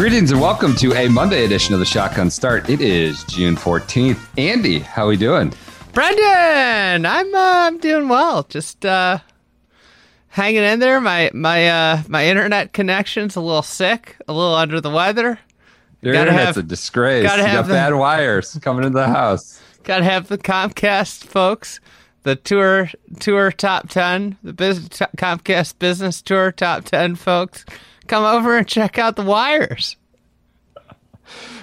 Greetings and welcome to a Monday edition of the Shotgun Start. It is June 14th. Andy, how are we doing? Brendan, I'm uh, I'm doing well. Just uh, hanging in there. My my uh, my internet connection's a little sick, a little under the weather. Your Gotta internet's have- a disgrace. gotta you have got the- bad wires coming into the house. Got to have the Comcast folks, the tour tour top ten, the business Comcast business tour top ten folks, come over and check out the wires.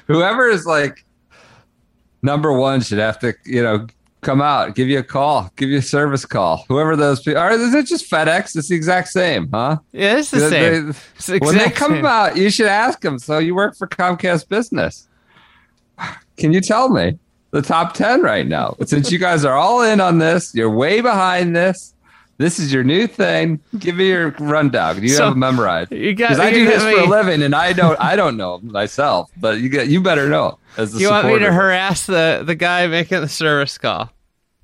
Whoever is like number one should have to, you know, come out, give you a call, give you a service call. Whoever those people are, is it just FedEx? It's the exact same, huh? Yeah, it's the They- same. they- It's the when they come same. out, you should ask them. So you work for Comcast Business. Can you tell me the top 10 right now? Since you guys are all in on this, you're way behind this. This is your new thing. Give me your rundown. You So, have it memorized. you got- Because I do this for a living, and I don't. I don't know myself, but you get. You better know as You want me to harass the the guy making the service call?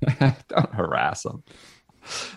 don't harass him.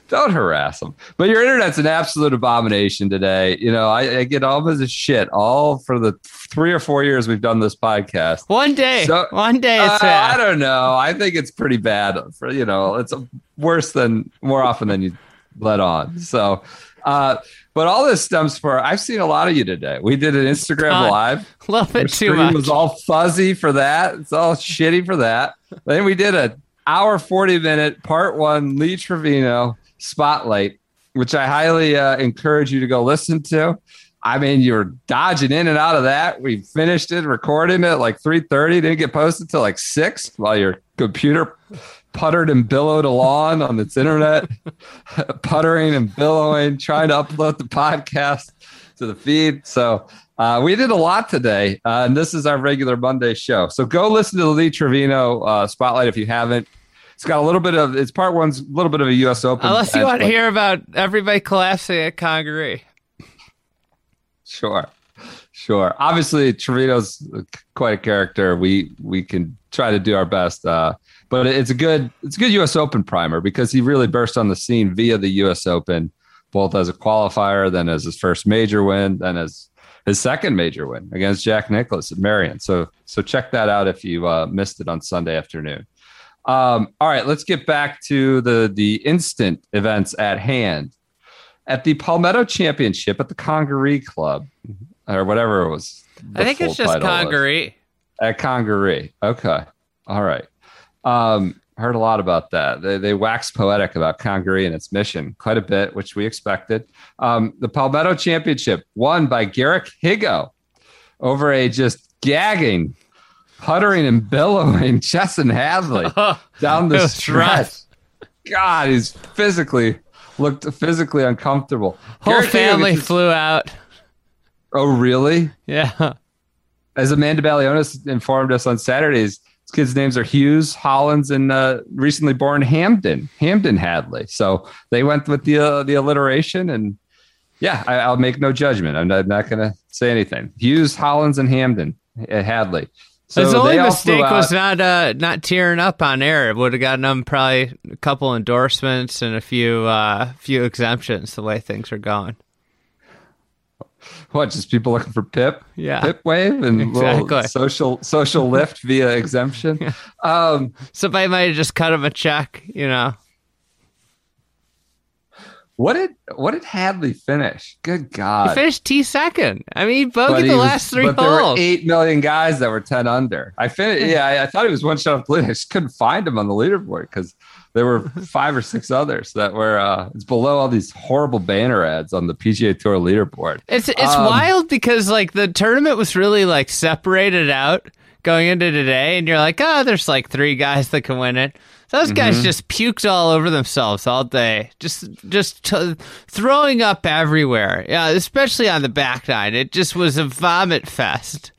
Don't harass them. But your internet's an absolute abomination today. You know, I, I get all this shit all for the three or four years we've done this podcast. One day, So- one day it's Uh, bad. I don't know. I think it's pretty bad. For you know, it's worse than more often than you let on. So, uh, but all this stems for. I've seen a lot of you today. We did an Instagram live. A little Your bit too much. was all fuzzy for that. It's all shitty for that. Then we did an hour forty minute part one Lee Trevino spotlight, which I highly uh, encourage you to go listen to. I mean, you were dodging in and out of that. We finished it, recording it like three thirty. Didn't get posted till like six while your computer puttered and billowed along on its internet, puttering and billowing, trying to upload the podcast to the feed. So uh, we did a lot today, uh, and this is our regular Monday show. So go listen to the Lee Trevino uh, spotlight if you haven't. It's got a little bit of it's part one's a little bit of a U.S. Open. Unless you want to hear about everybody collapsing at Congaree. Sure, sure. Obviously, Trevino's quite a character. We we can try to do our best, uh, but it's a good it's a good U.S. Open primer because he really burst on the scene via the U.S. Open, both as a qualifier, then as his first major win, then as his second major win against Jack Nicklaus at Merion. So so check that out if you uh, missed it on Sunday afternoon. Um, all right, let's get back to the the instant events at hand. At the Palmetto Championship at the Congaree Club, or whatever it was. I think it's full just title was. Congaree. At Congaree. Okay. All right. Um, heard a lot about that. They, they wax poetic about Congaree and its mission quite a bit, which we expected. Um, the Palmetto Championship won by Garrick Higgo over a just gagging, puttering and billowing Chesson Hadley down the stretch. God, he's physically looked physically uncomfortable. Whole family his- flew out. oh, really? Yeah. as Amanda Balionis informed us on Saturdays, his kids' names are Hughes, Hollins, and uh, recently born Hamden, Hamden Hadley. So they went with the uh, the alliteration, and yeah, I, I'll make no judgment. I'm not, not going to say anything. Hughes, Hollins, and Hamden uh, Hadley. So His only they all flew mistake was not uh not tearing up on air. It would have gotten him probably a couple endorsements and a few uh few exemptions the way things are going. What just people looking for Pip, Yeah. Pip wave, and Exactly. social social lift via exemption. Um, Somebody might have just cut him a check, you know. what did what did Hadley finish? Good God! He finished T second. I mean, he bogeyed he the was- last three but there were eight million guys that were ten under. I finished. Yeah, I, I thought he was one shot off the lead. I just couldn't find him on the leaderboard because there were five or six others that were. Uh, it's below all these horrible banner ads on the PGA Tour leaderboard. It's it's Um, wild because like the tournament was really like separated out going into today, and you're like, oh, there's like three guys that can win it. Those Mm-hmm. guys just puked all over themselves all day, just just t- throwing up everywhere. Yeah, especially on the back nine. It just was a vomit fest.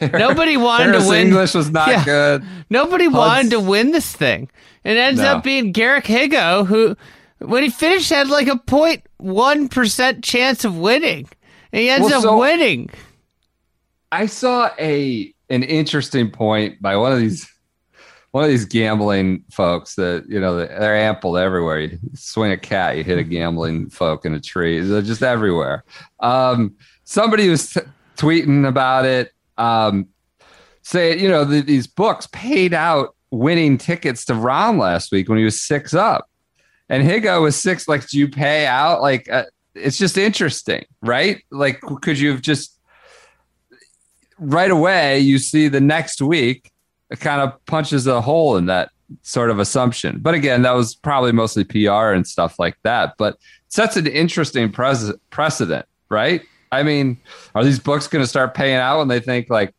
Nobody wanted Harris to win. English was not Yeah. good. Nobody wanted to win this thing. It ends No. up being Garrick Higgo, who, when he finished, had like a 0.1 percent chance of winning. And he ends Well, up so- winning. I saw a an interesting point by one of these one of these gambling folks that you know they're ample everywhere. You swing a cat, you hit a gambling folk in a tree. They're just everywhere. Um, somebody was t- tweeting about it, um, say, you know the, these books paid out winning tickets to Ron last week when he was six up, and Higgo was six. Like, do you pay out? Like, uh, it's just interesting, right? Like, could you have just right away you see the next week it kind of punches a hole in that sort of assumption. But again, that was probably mostly PR and stuff like that. But sets an interesting pres- precedent, right? I mean, are these books going to start paying out when they think like,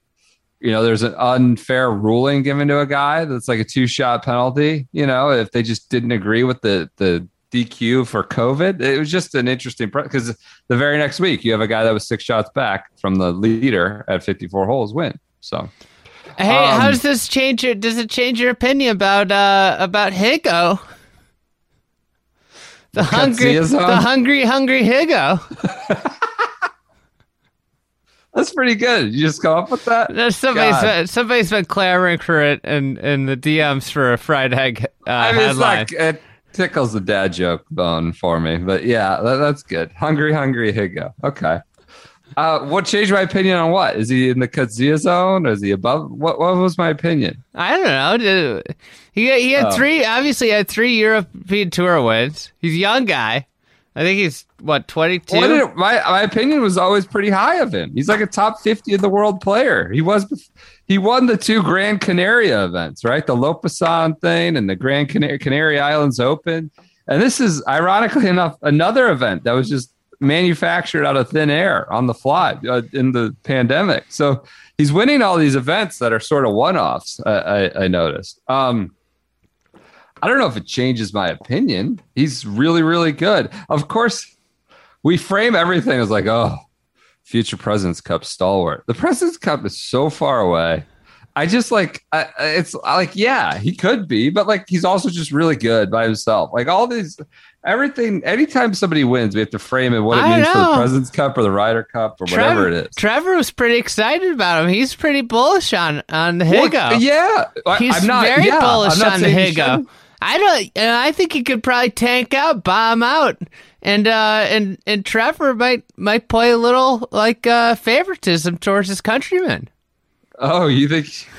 you know, there's an unfair ruling given to a guy that's like a two shot penalty? You know, if they just didn't agree with the the DQ for COVID, it was just an interesting because the very next week you have a guy that was six shots back from the leader at 54 holes win. So Hey, Um, how does this change your? Does it change your opinion about uh about Higgo? The hungry, the hungry, hungry Higgo. that's pretty good. You just come up with that. There's Somebody's God. been, somebody's been clamoring for it in, in the DMs for a fried egg uh, I mean, it's like it tickles the dad joke bone for me, but yeah, that, that's good. Hungry, hungry, Higgo. Okay. Uh, what changed my opinion on what? Is he in the Katsuya zone? Or is he above? What What was my opinion? I don't know. Did- He he had Oh. three. Obviously, he had three European Tour wins. He's a young guy. I think he's what twenty two. Well, my my opinion was always pretty high of him. He's like a top fifty of the world player. He was he won the two Grand Canaria events, right? The Lopesan thing and the Grand Canary, Canary Islands Open. And this is ironically enough another event that was just manufactured out of thin air on the fly uh, in the pandemic. So he's winning all these events that are sort of one offs. I, I, I noticed. Um, I don't know if it changes my opinion. He's really, really good. Of course, we frame everything as like, oh, future President's Cup stalwart. The President's Cup is so far away. I just like I, it's like yeah, he could be, but like he's also just really good by himself. Like all these, everything. Anytime somebody wins, we have to frame it what it I means for the President's Cup or the Ryder Cup or whatever it is. Trevor was pretty excited about him. He's pretty bullish on on the Well, yeah, I- He's I'm not, very yeah, bullish on the saying he Higgo. I don't. And I think he could probably tank out, bomb out, and uh, and and Trevor might might play a little like uh, favoritism towards his countrymen. Oh, you think?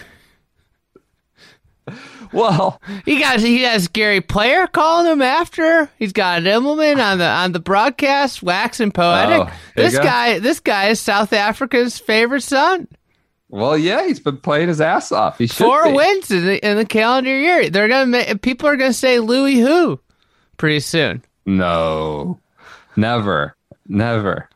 Well, He got he has Gary Player calling him after. He's got Immelman on the on the broadcast, waxing poetic. Oh, this guy this guy is South Africa's favorite son. Well, yeah, he's been playing his ass off. He should Four be. wins in the in the calendar year. They're gonna make, people are gonna say Louis who pretty soon. No, never, never.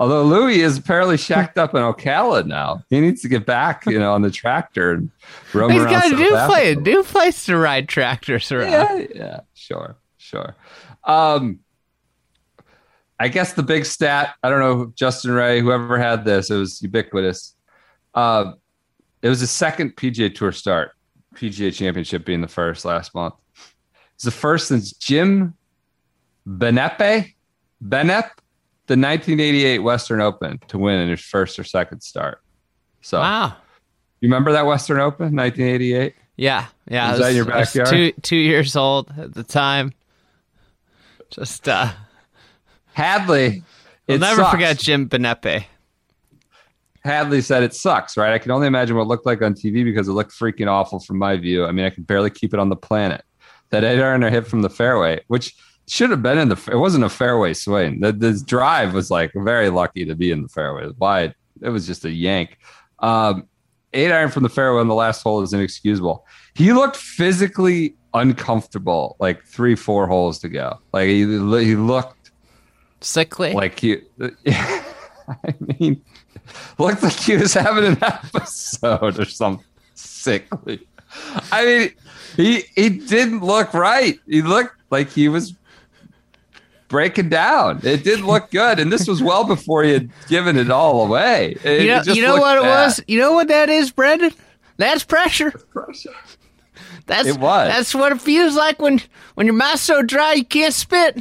Although Louis is apparently shacked up in Ocala now, he needs to get back, you know, on the tractor and roam He's around. got a new place, new place to ride tractors around. Yeah, yeah, sure, sure. Um, I guess the big stat. I don't know, Justin Ray, whoever had this, it was ubiquitous. Uh, it was the second PGA Tour start, PGA Championship being the first last month. It's the first since Jim Benepe, Benep, the 1988 Western Open to win in his first or second start. So, Wow. you remember that Western Open, 1988? Yeah, yeah. Was I that in your backyard? two two years old at the time. Just uh, Hadley. I'll never sucks. forget Jim Benepe. Hadley said it sucks, right? I can only imagine what it looked like on TV because it looked freaking awful from my view. I mean, I could barely keep it on the planet. That eight iron hit from the fairway, which should have been in the. It wasn't a fairway swing. The this drive was like very lucky to be in the fairway. It. It was just a yank. Um, eight iron from the fairway on the last hole is inexcusable. He looked physically uncomfortable, like three, four holes to go. Like he, he looked Sickly. like he, I mean, looked like he was having an episode or something sickly. I mean, he he didn't look right. He looked like he was breaking down. It didn't look good, and this was well before he had given it all away. It- You know, you know what it bad. was? You know what that is, Brendan? That's pressure. That's It was. That's what it feels like when when your mouth's so dry you can't spit.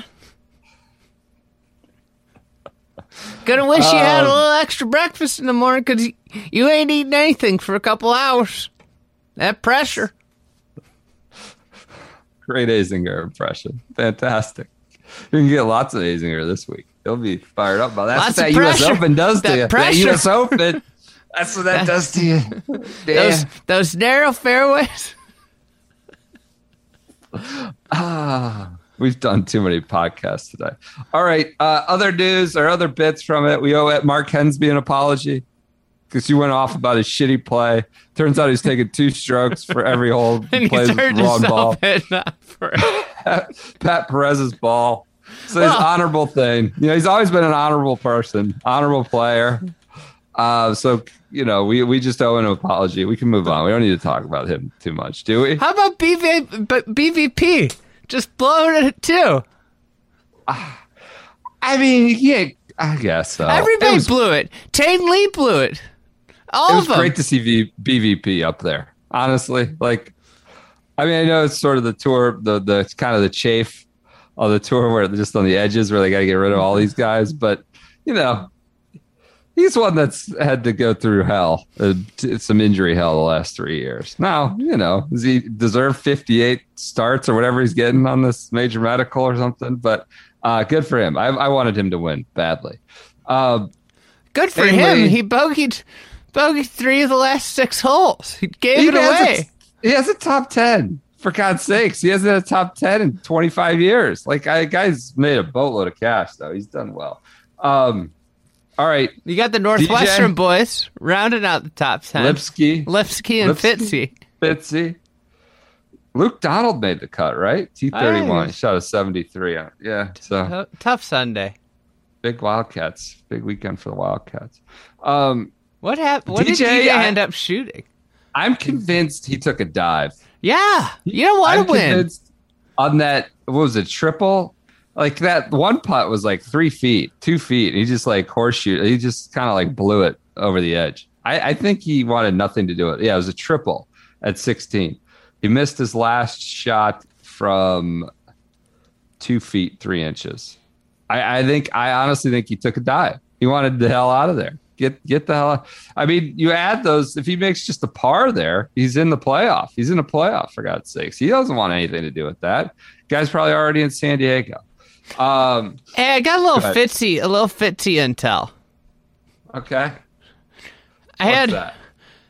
Gonna wish you had Um, a little extra breakfast in the morning because you, you ain't eating anything for a couple hours. That pressure. Great Azinger impression. Fantastic. You can get lots of Azinger this week. He'll be fired up by that. Lots That's what that US pressure. Open does to That you. That pressure. US Open. That's what that does to you. Those those narrow fairways. Ah, we've done too many podcasts today. All right. Uh, other news or other bits from it. We owe Mark Hensby an apology because you went off about his shitty play. Turns out he's taking two strokes for every hole he plays with the wrong ball. himself in for Pat Perez's ball. So his Well- honorable thing. You know, he's always been an honorable person, honorable player. Uh, so you know, we we just owe an apology. We can move on. We don't need to talk about him too much, do we? How about BV, BVP? Just blowing it too. I mean, yeah, I guess so. Everybody it was, blew it. Tain Lee blew it. All it was great to see v, BVP up there. Honestly, like, I mean, I know it's sort of the tour, the the it's kind of the chafe of the tour where just on the edges where they got to get rid of all these guys, but you know. He's one that's had to go through hell, uh, t- some injury hell the last three years. Now, you know, does he deserve 58 starts or whatever he's getting on this major medical or something? But uh, good for him. I, I wanted him to win badly. Um, Good for him. Lee- He bogeyed, bogeyed three of the last six holes. He gave He it away. A, he has a top 10. For God's sakes, he hasn't had a top 10 in 25 years. Like, I guy's made a boatload of cash, though. He's done well. Um, all right. you got the Northwestern boys rounding out the top ten. Lipsky, Lipsky and Lipsky. Fitzy. Fitzy. Luke Donald made the cut, right? T31. Aye. Shot a 73 on. Yeah. So Oh, tough Sunday. big Wildcats. Big weekend for the Wildcats. Um, What happened? What did DJ, DJ I- end up shooting? I'm convinced he took a dive. Yeah, you don't want to win. on that. What was it? Triple. Like that one putt was like three feet, two feet. He just like horseshoe. He just kind of like blew it over the edge. I, I think he wanted nothing to do with it. Yeah, it was a triple at 16. He missed his last shot from two feet three inches. I, I think I honestly think he took a dive. He wanted the hell out of there. Get get the hell out. I mean, you add those. If he makes just a par there, he's in the playoff. He's in a playoff for God's sakes. He doesn't want anything to do with that. Guy's probably already in San Diego. Um, Hey, I got a little. Fitzy, a little Fitzy intel. okay. I What's had that?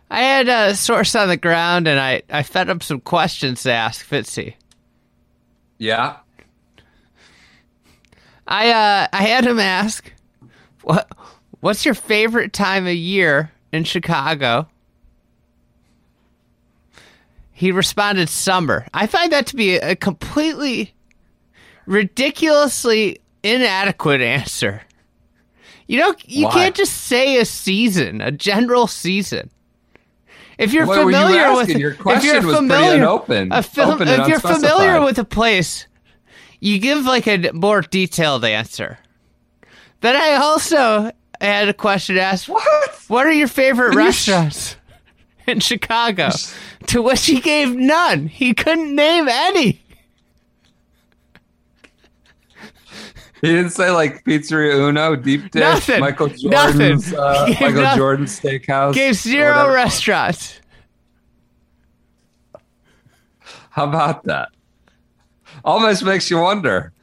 I had a source on the ground, and I I fed up some questions to ask Fitzy. Yeah. I uh I had him ask what what's your favorite time of year in Chicago? He responded summer. I find that to be a completely ridiculously inadequate answer. You know, you Why? can't just say a season, a general season. If you're What were you familiar with? Your if you're was familiar, a fil- open if you're familiar with a place, you give like a more detailed answer. Then I also had a question asked. What? What are your favorite When you sh- restaurants in Chicago? to which he gave none. He couldn't name any. He didn't say like Pizzeria Uno, Deep Dish, Nothing. Michael Nothing. Jordan's, uh, Gave Michael nothing. Jordan's Steakhouse. Gave zero restaurants. How about that? Almost makes you wonder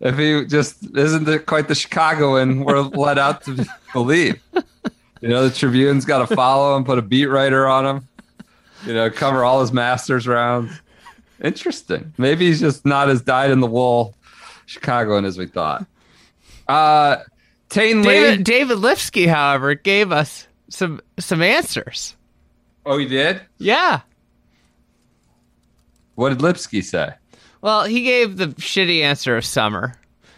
if he just isn't quite the Chicagoan we're let out to believe. You know, the Tribune's got to follow him, put a beat writer on him. You know, cover all his Masters rounds. Interesting. Maybe he's just not as dyed in the wool Chicagoan as we thought. Uh, Tain Lee. David, David Lipsky, however, gave us some some answers. Oh, he did. Yeah. What did Lipsky say? Well, he gave the shitty answer of summer.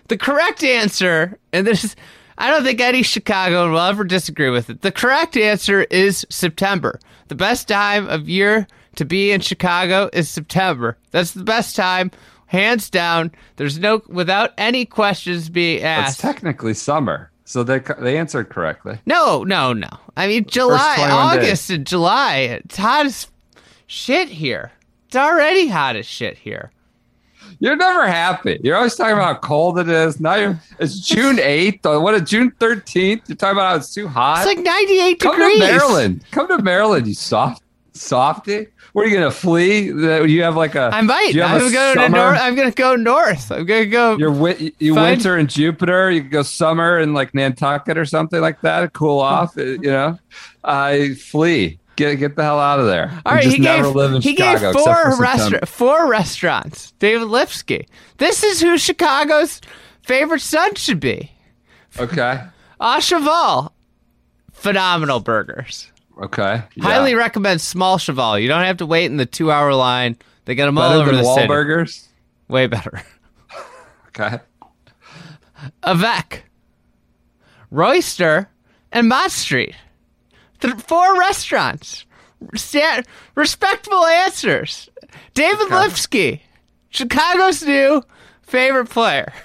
The correct answer, and this is, I don't think any Chicagoan will ever disagree with it. The correct answer is September. The best time of year to be in Chicago is September. That's the best time, hands down. There's no without any questions being asked. It's technically summer, so they they answered correctly. no, no, no. I mean July, 21 August, and July. It's hot as shit here. It's already hot as shit here. You're never happy. You're always talking about how cold it is. Now you're it's June eighth. Or what? June thirteenth. You're talking about how it's too hot. It's like 98 Come degrees. to Maryland. Come to Maryland, you soft softy. Where are you gonna flee? That- You have like a. I might. do you have I'm going to summer? north. I'm going to go north. I'm going to go. You're wi- you Find- winter in Jupiter. You go summer in like Nantucket or something like that. to Cool off. uh, You know, I flee. Get get the hell out of there. All right, just he never gave live in he Chicago gave four for September. restaurant four restaurants. David Lipsky. This is who Chicago's favorite son should be. Okay. Au phenomenal burgers. Okay. Yeah. Highly recommend Small Cheval. You don't have to wait in the two hour line. They got them all better over than the city. Wahlburgers. Way better. Okay. Avec, Roister, and Mott Street. Th- four restaurants. Sta- respectable answers. David Lipsky, Chicago's new favorite player.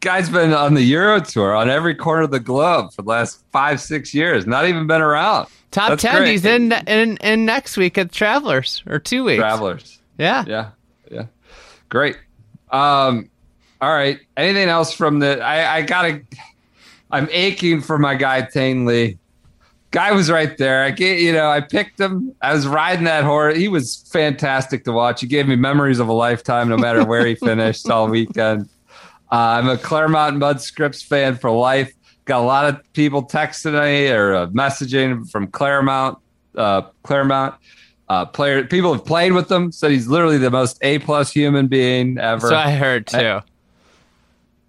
Guy's been on the Euro tour on every corner of the globe for the last five, six years. Not even been around. Top That's ten. great. He's in, in in next week at Travelers or two weeks. Travelers. Yeah. Yeah. Yeah. Great. Um, all right. Anything else from the I, I gotta I'm aching for my guy Tain Lee. Guy was right there. I get you know, I picked him. I was riding that horse. He was fantastic to watch. He gave me memories of a lifetime, no matter where he finished all weekend. Uh, I'm a Claremont Mudd Scripps fan for life. Got a lot of people texting me or uh, messaging from Claremont. Uh, Claremont uh, player people have played with him. Said he's literally the most A plus human being ever. So I heard too.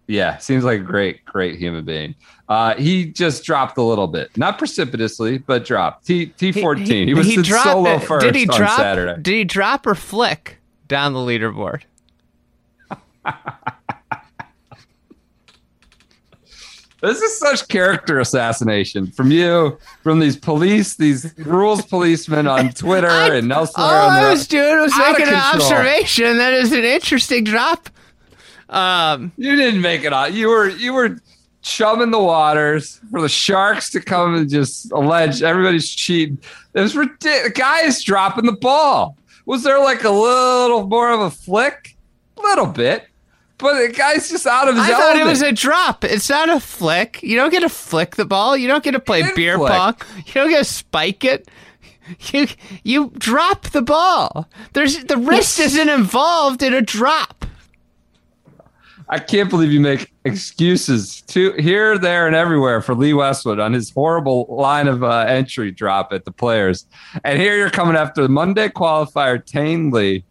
Yeah, seems like a great, great human being. Uh, he just dropped a little bit, not precipitously, but dropped. T T fourteen. He, was in solo first did he on drop, Saturday. Did he drop or flick down the leaderboard? This is such character assassination from you, from these police, these rules policemen on Twitter I- and elsewhere. All I was doing was making an observation. That is an interesting drop. Um, You didn't make it out. You were you were chumming the waters for the sharks to come and just allege everybody's cheating. It was ridiculous. The guy is dropping the ball. Was there like a little more of a flick? A little bit. But the guy's just out of his I thought it was a drop. It's not a flick. You don't get to flick the ball. You don't get to play didn't beer flick. pong. You don't get to spike it. You you drop the ball. There's the wrist isn't involved in a drop. I can't believe you make excuses to here, there, and everywhere for Lee Westwood on his horrible line of uh, entry drop at the players. And here you're coming after the Monday qualifier, Tain Lee,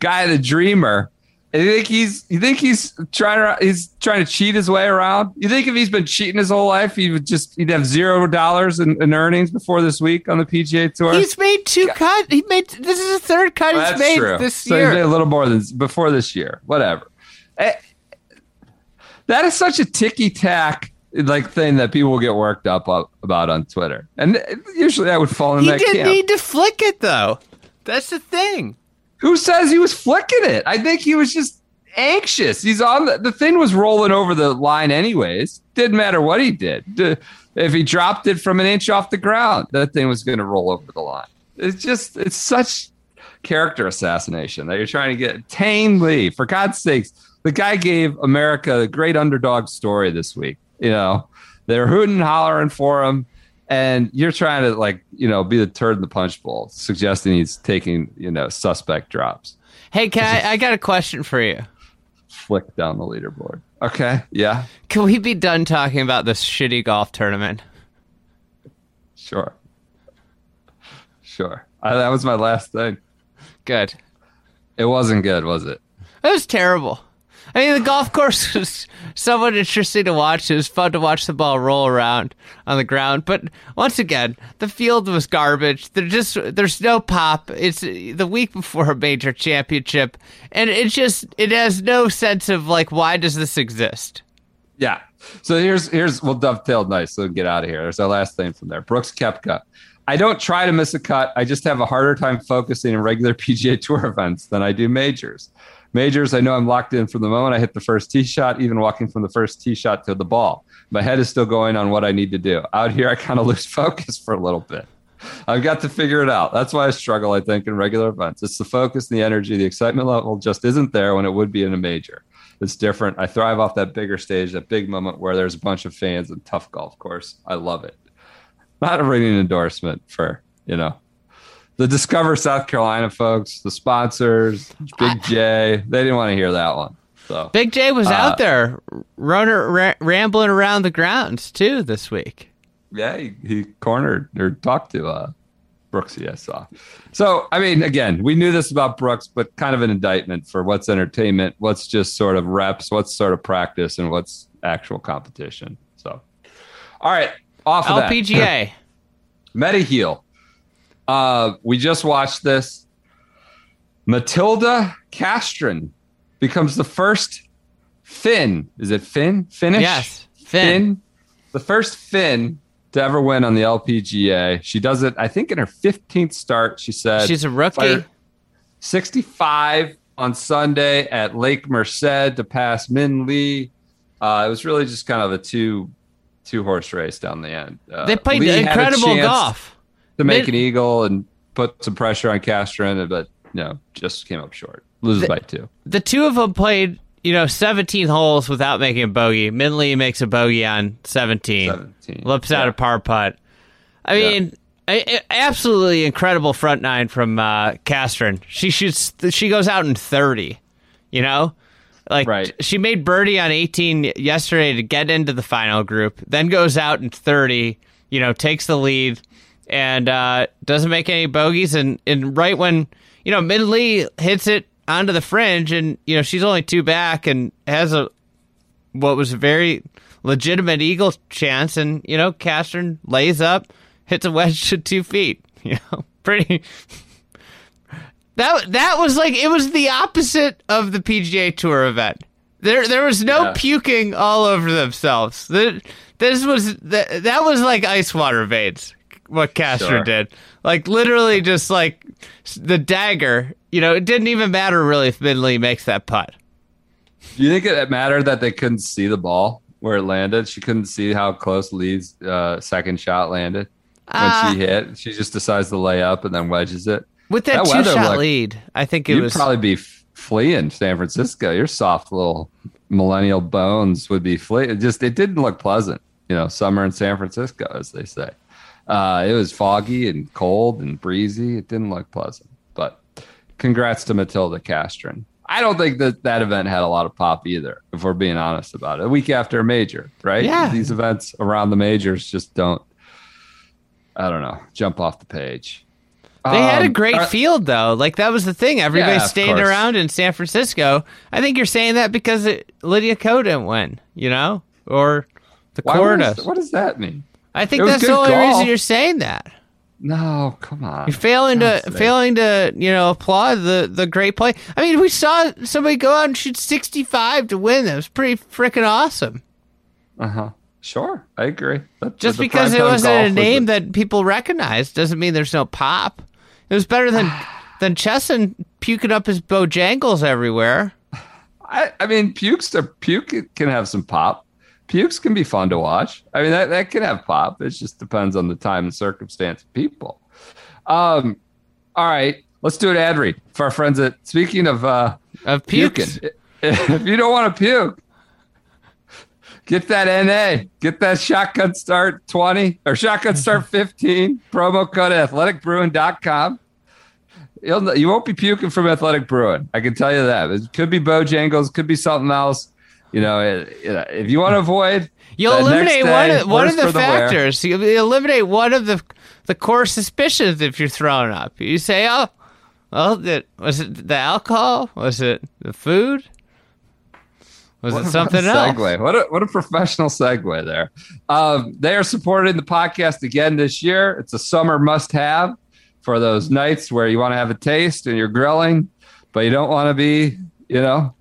guy, the dreamer. You think he's you think he's trying to he's trying to cheat his way around? You think if he's been cheating his whole life, he would just he'd have zero dollars in, in earnings before this week on the PGA Tour? He's made two cuts. He made this is the third cut he's That's made true. this so he year. made a little more than before this year. Whatever. Eh, that is such a ticky tack like thing that people get worked up up about on Twitter, and usually I would fall in he that He didn't camp. need to flick it though. That's the thing. Who says he was flicking it? I think he was just anxious. He's on the, the thing was rolling over the line anyways. Didn't matter what he did. If he dropped it from an inch off the ground, that thing was going to roll over the line. It's just it's such character assassination that you're trying to get Tain Lee. For God's sakes, the guy gave America a great underdog story this week. You know, they're hooting and hollering for him, and you're trying to like you know be the turd in the punch bowl, suggesting he's taking you know suspect drops. Hey, can I, I got a question for you. Flick down the leaderboard. Okay, yeah, Can we be done talking about this shitty golf tournament? sure, sure. I, that was my last thing. Good. It wasn't good, was it? It was terrible. I mean, the golf course was somewhat interesting to watch. It was fun to watch the ball roll around on the ground. But once again, the field was garbage. There just there's no pop. It's the week before a major championship, and it just it has no sense of like why does this exist? Yeah. So here's here's we'll dovetail nice. So get out of here. There's our last thing from there. Brooks Koepka. I don't try to miss a cut. I just have a harder time focusing in regular PGA Tour events than I do majors. Majors, I know I'm locked in from the moment I hit the first tee shot, even walking from the first tee shot to the ball. My head is still going on what I need to do. Out here, I kind of lose focus for a little bit. I've got to figure it out. That's why I struggle, I think, in regular events. It's the focus, the energy, the excitement level just isn't there when it would be in a major. It's different. I thrive off that bigger stage, that big moment where there's a bunch of fans and tough golf course. I love it. Not a ringing endorsement for, you know, the Discover South Carolina folks, the sponsors, Big J. They didn't want to hear that one. So Big J was Uh, out there running, rambling around the grounds too this week. yeah, he, he cornered or talked to uh, Brooksy. I saw. So I mean, again, we knew this about Brooks, but kind of an indictment for what's entertainment, what's just sort of reps, what's sort of practice, and what's actual competition. So, all right, off of that. LPGA. Mediheal. Uh, we just watched this. Matilda Castren becomes the first Finn. Is it Finn? Finnish? yes, Finn. The first Finn to ever win on the LPGA. She does it, I think, in her 15th start. She said She's a rookie. 65 on Sunday at Lake Merced to pass Min Lee. Uh, it was really just kind of a two two horse race down the end. Uh, They played Lee incredible golf. To make an eagle and put some pressure on Castren, but no, just came up short. Loses The- by two. The two of them played, you know, 17 holes without making a bogey. Minley makes a bogey on 17. 17. Lips out Yeah. a par putt. I Yeah. mean, a- a- absolutely incredible front nine from uh, Castren. She shoots. She goes out in 30. You know, like Right. she made birdie on 18 yesterday to get into the final group. Then goes out in 30. You know, takes the lead and uh, doesn't make any bogeys. And and right when you know Min Lee hits it onto the fringe, and you know she's only two back and has a what was a very legitimate eagle chance, and you know Castren lays up, hits a wedge to two feet. You know, pretty. That that was like it was the opposite of the PGA Tour event. There there was no Yeah. puking all over themselves. The, this was that that was like ice water veins. What Castren Sure. did, like literally just like the dagger. You know, it didn't even matter really if Midley makes that putt. Do you think it mattered that they couldn't see the ball where it landed? She couldn't see how close Lee's uh, second shot landed when Ah. she hit. She just decides to lay up and then wedges it. With that, That two shot looked- lead, I think it You'd was probably be f- fleeing San Francisco. Your soft little millennial bones would be fleeing. It just it didn't look pleasant. You know, summer in San Francisco, as they say. Uh, it was foggy and cold and breezy. It didn't look pleasant. But congrats to Matilda Castren. I don't think that that event had a lot of pop either, if we're being honest about it. A week after a major, right? Yeah. These events around the majors just don't, I don't know, jump off the page. They had a Um, great uh, field though. Like that was the thing. Everybody Yeah, stayed around in San Francisco. I think you're saying that because it, Lydia Ko didn't win, you know, or the why- core what, does. does, what does that mean? I think that's the only golf. reason you're saying that. No, come on. You're failing to sake. failing to you know applaud the the great play. I mean, we saw somebody go out and shoot 65 to win. That was pretty freaking awesome. Uh huh. Sure, I agree. That- Just because it wasn't a golf was name that people recognized doesn't mean there's no pop. It was better than than Chesson puking up his bojangles everywhere. I, I mean, pukes are puke can have some pop. Pukes can be fun to watch. I mean, that, that can have pop. It just depends on the time and circumstance of people. Um, all right, let's do an ad read for our friends at. Speaking of uh, Of puking, if you don't want to puke, get that NA, get that shotgun start 20 or shotgun start 15 promo code at athleticbrewing.com. You'll, you won't be puking from Athletic Brewing. I can tell you that. It could be Bojangles, could be something else. You know, it, it- if you want to avoid, You'll eliminate next one of, one of the factors. You eliminate one of the the core suspicions if you're throwing up. You say, "Oh, well, that was it the alcohol? Was it the food? Was What it something else?" segue. What a what a professional segue there. Um, they are supporting the podcast again this year. It's a summer must have for those nights where you want to have a taste and you're grilling, but you don't want to be, you know,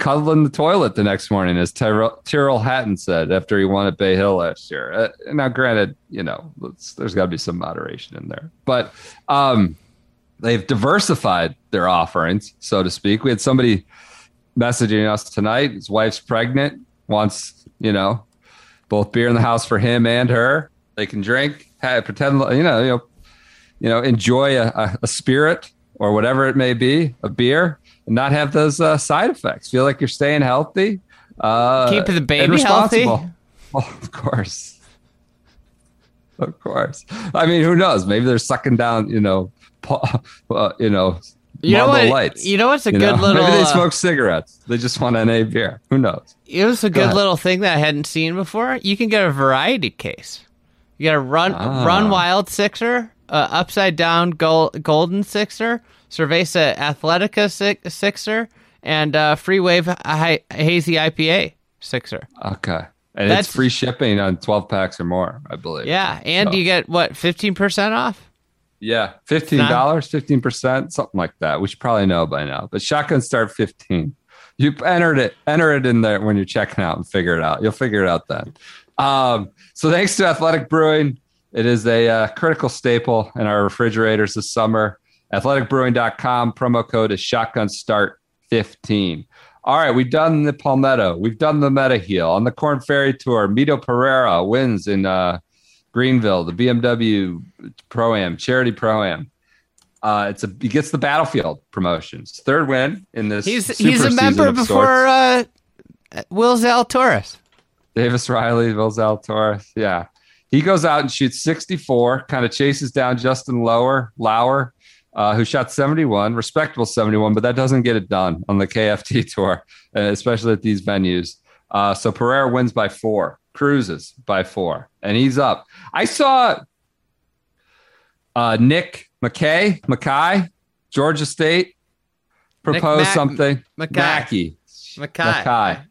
cuddling the toilet the next morning, as Tyrell, Tyrrell Hatton said after he won at Bay Hill last year. Uh, now, granted, you know, there's got to be some moderation in there, but um, they've diversified their offerings, so to speak. We had somebody messaging us tonight. His wife's pregnant, wants, you know, both beer in the house for him and her. They can drink, have, pretend, you know, you know, you know, enjoy a, a, a spirit or whatever it may be, a beer, and not have those uh, side effects. Feel like you're staying healthy. Uh, Keep the baby healthy? Well, of course. Of course. I mean, who knows? Maybe they're sucking down, you know, uh, you know, You know what? Lights. You know what's a you good know? little. Maybe they uh, smoke cigarettes. They just want NA beer. Who knows? It was a Go good little thing that I hadn't seen before. You can get a variety case. You got a run Ah. run wild sixer, uh, upside down gold, golden sixer, Cerveza Athletica si- sixer, and uh, free wave hi- hazy IPA sixer. Okay. And That's- it's free shipping on 12 packs or more, I believe. Yeah, and So- you get what fifteen percent off. Yeah, fifteen dollars, fifteen percent, something like that. We should probably know by now. But shotgun start fifteen. You entered it, enter it in there when you're checking out and figure it out. You'll figure it out then. Um, so thanks to Athletic Brewing, it is a uh, critical staple in our refrigerators this summer. Athleticbrewing.com promo code is shotgun start fifteen. All right, we've done the Palmetto, we've done the Mediheal on the Corn Ferry Tour. Mito Pereira wins in uh, Greenville, the BMW Pro Am, Charity Pro Am. Uh, it's a he gets the battlefield promotions. Third win in this. He's he's a member before uh, Will Zalatoris. Davis Riley, Will Zalatoris. Yeah. He goes out and shoots 64, kind of chases down Justin Lower, Lauer, uh, who shot 71, respectable 71, but that doesn't get it done on the KFT tour, uh, especially at these venues. Uh, so Pereira wins by four, cruises by four, and he's up. I saw uh, Nick McKay, McKay, Georgia State, propose Mac- something. Mackay. Mackey. Mackay.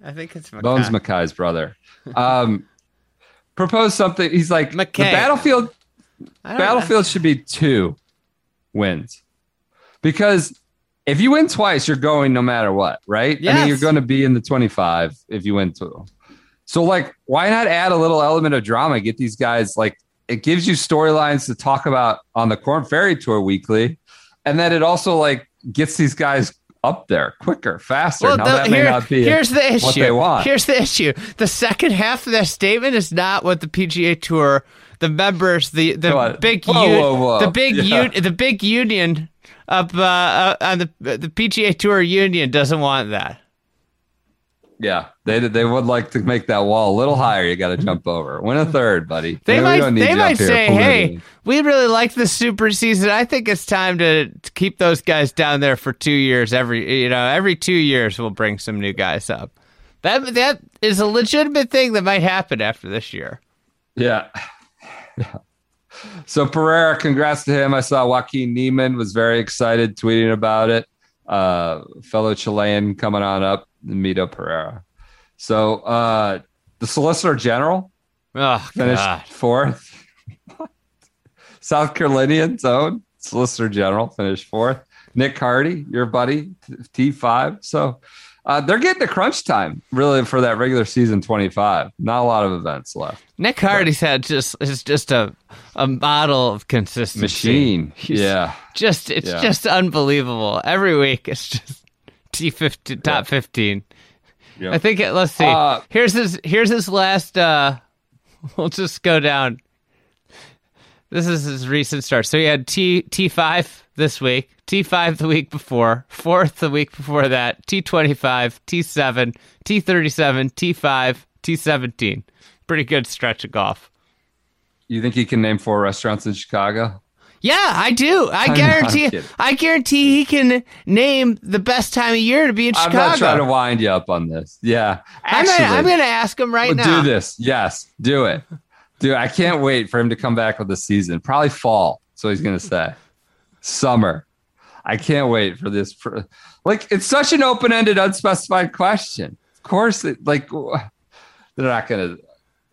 I think it's Mackay. Bones McKay's brother. Um, proposed something. He's like, McKay. the battlefield battlefield should be two wins because if you win twice, you're going no matter what, right? I mean, you're going to be in the 25 if you win two. So, like, why not add a little element of drama? Get these guys like it gives you storylines to talk about on the Corn Ferry Tour weekly, and then it also like gets these guys up there quicker, faster. Well, now the- that may here- not be here's the issue. what they want. Here's the issue. The second half of that statement is not what the PGA Tour, the members, the the big Whoa, u- whoa, whoa. the big Yeah. u- the big union up uh, uh, on the the PGA Tour union doesn't want that. Yeah, they they would like to make that wall a little higher. You got to jump over. Win a third, buddy. They We might they you might say. "Hey, we really like the super season. I think it's time to, to keep those guys down there for 2 years every you know, every 2 years we'll bring some new guys up." That that is a legitimate thing that might happen after this year. Yeah. So Pereira, congrats to him. I saw Joaquin Niemann was very excited, tweeting about it. Uh, fellow Chilean coming on up, Mito Pereira. So uh, the Solicitor General Oh, finished God. fourth. South Carolinian's own Solicitor General finished fourth. Nick Hardy, your buddy, T five. So uh, they're getting to crunch time really for that regular season twenty five. Not a lot of events left. Nick Hardy's had just is just a a model of consistency. Machine, He's yeah. Just it's Yeah. just unbelievable. Every week it's just T fifteen top fifteen. Yeah. I think it, let's see. Uh, here's his here's his last uh we'll just go down. This is his recent start. So he had T T five this week, T five the week before, fourth the week before that, T twenty five, T seven, T thirty seven, T five, T seventeen. Pretty good stretch of golf. You think he can name four restaurants in Chicago? Yeah, I do. I I'm guarantee. not. I guarantee he can name the best time of year to be in Chicago. I'm Chicago. not trying to wind you up on this. Yeah, I'm actually, gonna, I'm gonna ask him right we'll now. do this. Yes, do it. Do. I can't wait for him to come back with the season. Probably fall. So he's gonna say summer. I can't wait for this. For, like it's such an open-ended, unspecified question. Of course, it, like they're not gonna,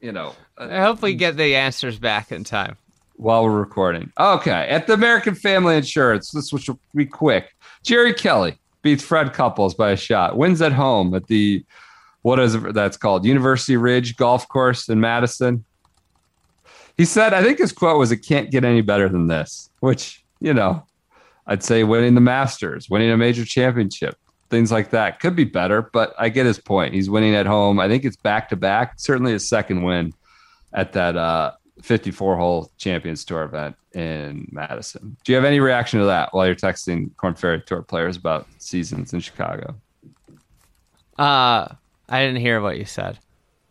you know. uh, I get the answers back in time. While we're recording. Okay, at the American Family Insurance, this will be quick. Jerry Kelly, beats Fred Couples by a shot. Wins at home at the what is it that's called University Ridge Golf Course in Madison. He said, I think his quote was, "It can't get any better than this," which you know, I'd say winning the Masters, winning a major championship, things like that could be better. But I get his point. He's winning at home. I think it's back to back. Certainly his second win at that uh, 54 hole Champions Tour event in Madison. Do you have any reaction to that while you're texting Corn Ferry Tour players about seasons in Chicago? Uh, I didn't hear what you said.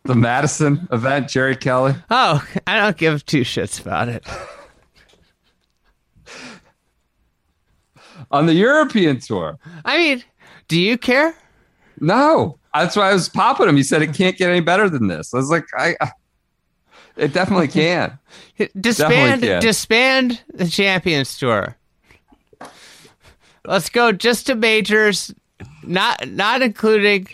The Madison event, Jerry Kelly. Oh, I don't give two shits about it. On the European tour. I mean, do you care? No. That's why I was popping him. He said it can't get any better than this. I was like, I, I it definitely can. Disband, Definitely can. disband the Champions Tour. Let's go just to majors, not not including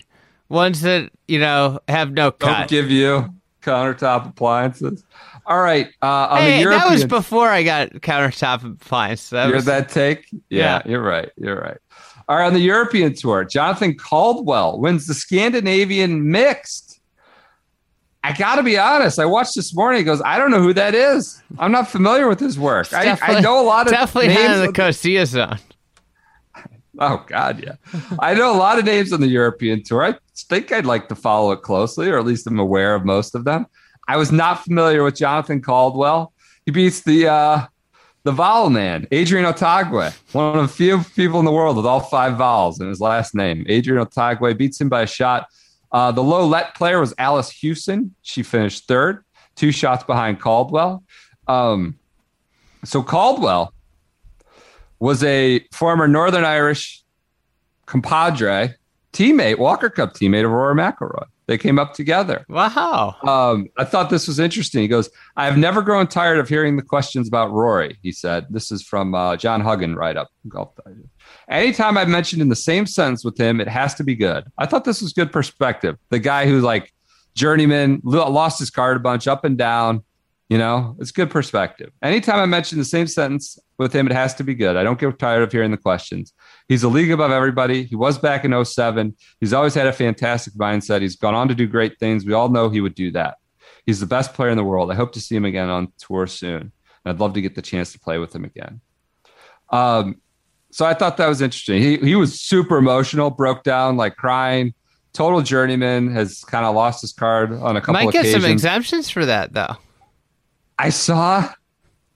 ones that you know have no Don't cut. give you countertop appliances. All right. Uh, on the hey, European that was before I got countertop appliances. That You're was, that take? Yeah, Yeah. you're right. You're right. All right, on the European tour, Jonathan Caldwell wins the Scandinavian mixed. I got to be honest. I watched this morning. He goes, I don't know who that is. I'm not familiar with his work. I, I know a lot of definitely names. not in the Costilla zone. oh God, yeah. I know a lot of names on the European tour. I think I'd like to follow it closely, or at least I'm aware of most of them. I was not familiar with Jonathan Caldwell. He beats the uh, the vowel man, Adrian Otaegui, one of the few people in the world with all five vowels in his last name. Adrian Otaegui beats him by a shot. Uh, the low let player was Alice Hewson. She finished third, two shots behind Caldwell. Um, so Caldwell was a former Northern Irish compadre, teammate, Walker Cup teammate of Rory McIlroy. They came up together. Wow. Um, I thought this was interesting. He goes, I have never grown tired of hearing the questions about Rory, he said. This is from uh, John Huggan, right up Golf Digest. Anytime I've mentioned in the same sentence with him, it has to be good. I thought this was good perspective. The guy who, like, journeyman, lost his card a bunch up and down, you know, it's good perspective. Anytime I mention the same sentence with him, it has to be good. I don't get tired of hearing the questions. He's a league above everybody. He was back in 07. He's always had a fantastic mindset. He's gone on to do great things. We all know he would do that. He's the best player in the world. I hope to see him again on tour soon. And I'd love to get the chance to play with him again. Um, so I thought that was interesting. He he was super emotional, broke down, like crying. Total journeyman has kind of lost his card on a couple Might get occasions. some exemptions for that though. I saw.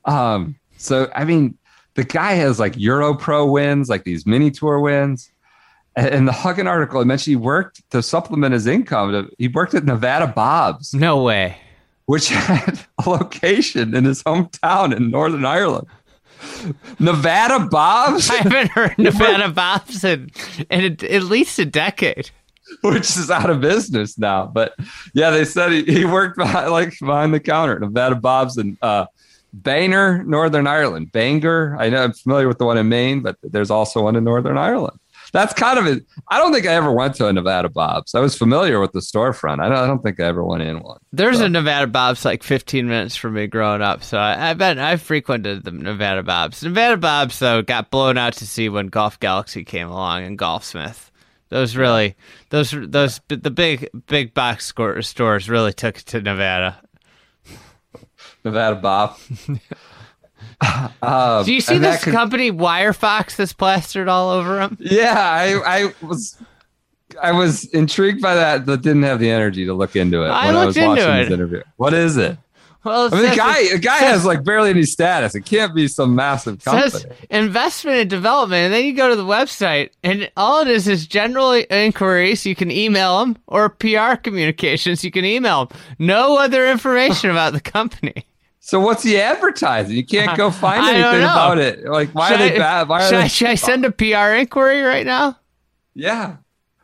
Um, so I mean, the guy has like Euro Pro wins, like these mini tour wins. And in the Huggan article, it mentioned he worked to supplement his income. He worked at Nevada Bob's, No way. which had a location in his hometown in Northern Ireland. Nevada Bob's, I haven't heard Nevada Bobs in, in at least a decade. which is out of business now. But yeah, they said he, he worked behind, like behind the counter at Nevada Bob's in uh, Bangor, Northern Ireland. Bangor. I know I'm familiar with the one in Maine, but there's also one in Northern Ireland. That's kind of it. I don't think I ever went to a Nevada Bob's. I was familiar with the storefront. I don't, I don't think I ever went in one. There's a Nevada Bob's like 15 minutes from me growing up, so I, I bet I frequented the Nevada Bob's. Nevada Bob's though got blown out to sea when Golf Galaxy came along and Golfsmith. Those really, those those the big big box stores really took it to Nevada. Nevada Bob. Um, Do you see this could- company Wirefox that's plastered all over them? Yeah, I, I was I was intrigued by that, but didn't have the energy to look into it I when I was watching it. this interview. What is it? Well, it I mean, the guy, it the guy has like barely any status. It can't be some massive company. says investment and development, and then you go to the website, and all it is is general inquiries. You can email them, or PR communications. You can email them. No other information about the company. So what's he advertising? You can't go find I anything know. about it. Like, why Should are they I- bad? Why are should, they? I, should I send a PR inquiry right now? Yeah.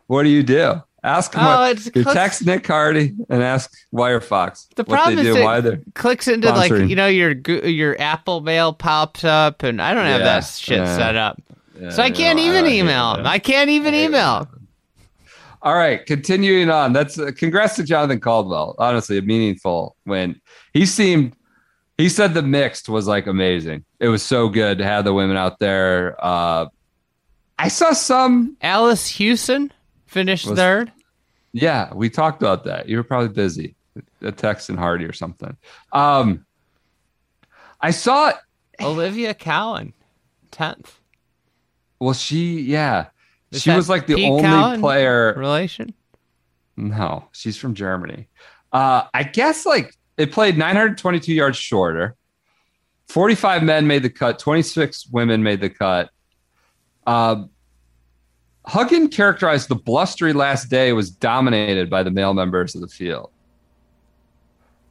What do you do? Ask him. Oh, what, it's you text Nick Hardy and ask Wirefox The what problem they is do. it they're clicks into like you know your your Apple Mail pops up, and I don't have Yeah, that shit yeah. set up, Yeah, so I can't even I email. I can't even email. All right, continuing on. That's uh, congrats to Jonathan Caldwell. Honestly, a meaningful win. He seemed. He said the mixed was like amazing. It was so good to have the women out there. Uh, I saw some. Alice Hewson finished Was- third. Yeah, we talked about that. You were probably busy, a text and Hardy or something. Um, I saw. Olivia Cowan, tenth. Well, she yeah, Is she was like the Pete only Cowan player. relation. No, she's from Germany. Uh, I guess like it played 922 yards shorter. 45 men made the cut, 26 women made the cut. Uh, Huggan characterized the blustery last day was dominated by the male members of the field,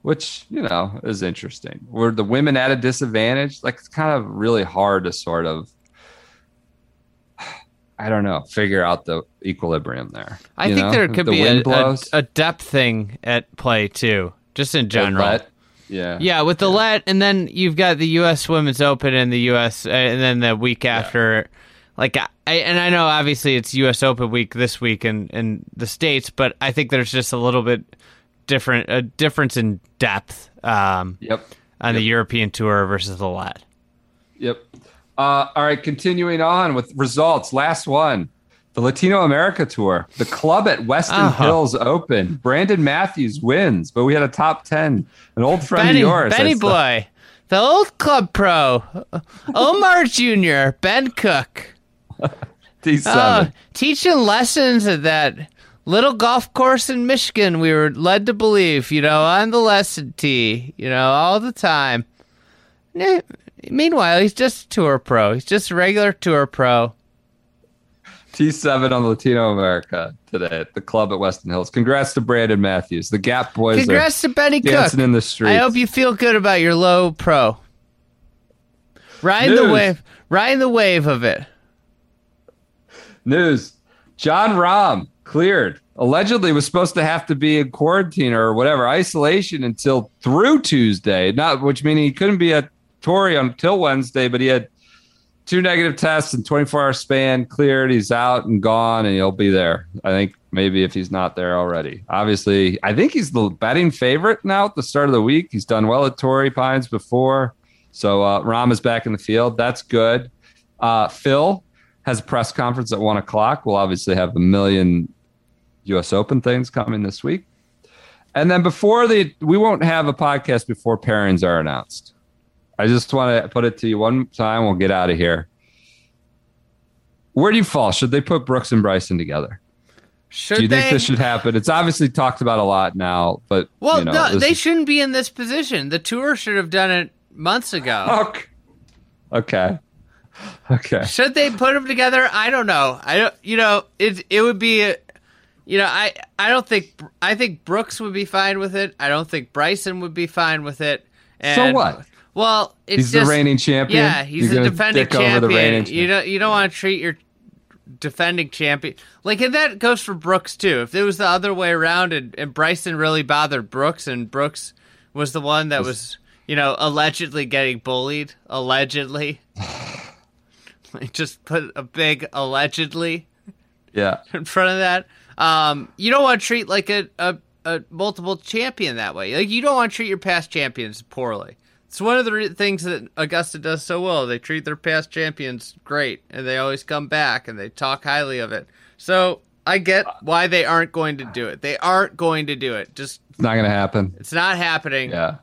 which, you know, is interesting. Were the women at a disadvantage? Like, it's kind of really hard to sort of, I don't know, figure out the equilibrium there. I you think know? there could the be a, a, a depth thing at play too, just in general. let- yeah. Yeah, with the let, and then you've got the U.S. Women's Open and the U.S. Uh, and then the week after, like I and I know obviously it's U.S. Open week this week in in the states, but I think there's just a little bit different a difference in depth um, Yep. on the European tour versus the let. Yep. Uh, all right, continuing on with results. Last one, the Latino America Tour, the club at Weston Uh-huh. Hills Open. Brandon Matthews wins, but we had a top ten. An old friend Benny, of yours. Benny boy, the old club pro, Omar Jr., Ben Cook. D7. Oh, teaching lessons at that little golf course in Michigan. We were led to believe, you know, on the lesson tee, you know, all the time. Meanwhile, he's just a tour pro. He's just a regular tour pro. T7 on Latino America today at the club at Weston Hills. Congrats to Brandon Matthews. The Gap boys Congrats to Benny are Cook. dancing in the street. I hope you feel good about your low pro. Riding the wave, riding the wave of it. News: Jon Rahm cleared. Allegedly was supposed to have to be in quarantine or whatever isolation until through Tuesday. Not which meaning he couldn't be at Torrey until Wednesday, but he had two negative tests in 24 hour span. Cleared. He's out and gone, and he'll be there. I think maybe if he's not there already. Obviously, I think he's the betting favorite now at the start of the week. He's done well at Torrey Pines before, so uh, is back in the field. That's good. Uh, Phil has a press conference at one o'clock. We'll obviously have a million U.S. Open things coming this week, and then before the we won't have a podcast before pairings are announced. I just want to put it to you one time. We'll get out of here. Where do you fall? Should they put Brooks and Bryson together? Should do you they? think this should happen? It's obviously talked about a lot now, but well, you know, no, they is- shouldn't be in this position. The tour should have done it months ago. Okay. Okay. Okay. Should they put them together? I don't know. I don't. You know, it it would be. A, you know, I I don't think I think Brooks would be fine with it. I don't think Bryson would be fine with it. And, So what? Well, it's He's just, the reigning champion. Yeah, he's You're the defending over the champion. You don't you don't want to treat your defending champion like and that goes for Brooks too. If it was the other way around and, and Bryson really bothered Brooks and Brooks was the one that was you know allegedly getting bullied allegedly. like just put a big allegedly Yeah. in front of that. Um, you don't want to treat like a, a, a multiple champion that way. Like you don't want to treat your past champions poorly. It's one of the re- things that Augusta does so well. They treat their past champions great, and they always come back and they talk highly of it. So I get why they aren't going to do it. They aren't going to do it. Just It's not going to happen. it's not happening. Yeah.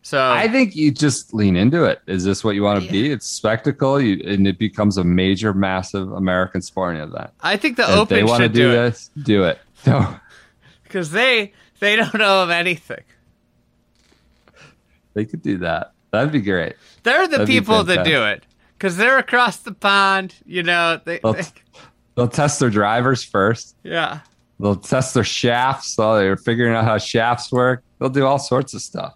So I think you just lean into it. Is this what you want to be? It's spectacle, you, and it becomes a major, massive American sporting event. I think the if Open they want to do, do, it this, do it. No, because they they don't know of anything. They could do that. That'd be great. They're the That'd people that do it because they're across the pond. You know, they, They'll, they they'll test their drivers first. yeah. They'll test their shafts. So they're figuring out how shafts work. They'll do all sorts of stuff,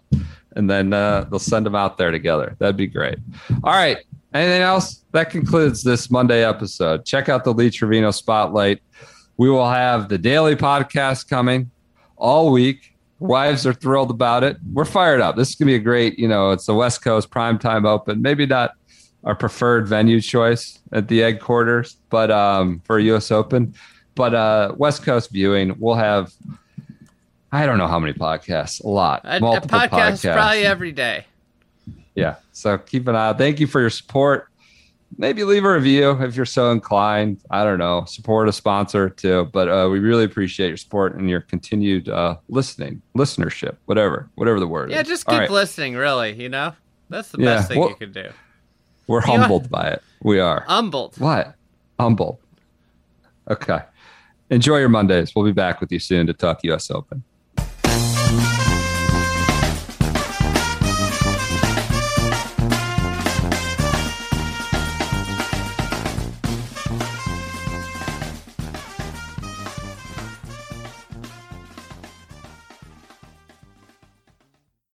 and then uh, they'll send them out there together. That'd be great. All right. Anything else? That concludes this Monday episode. Check out the Lee Trevino Spotlight. We will have the daily podcast coming all week. Wives are thrilled about it. We're fired up. This is gonna be a great. You know, it's the West Coast primetime open. Maybe not our preferred venue choice at the egg quarters, but um, for U.S. Open. But uh, West Coast viewing, we'll have I don't know how many podcasts, a lot, A, a multiple podcast podcasts. probably every day. yeah. So keep an eye out. Thank you for your support. Maybe leave a review if you're so inclined. I don't know, support a sponsor too. But uh, we really appreciate your support and your continued uh, listening, listenership, whatever, whatever the word Yeah, is. just keep right. listening. Really, you know, that's the Yeah, best thing well- you can do. We're You humbled by it. We are. Humbled. What? Humble. Okay. Enjoy your Mondays. We'll be back with you soon to talk US Open.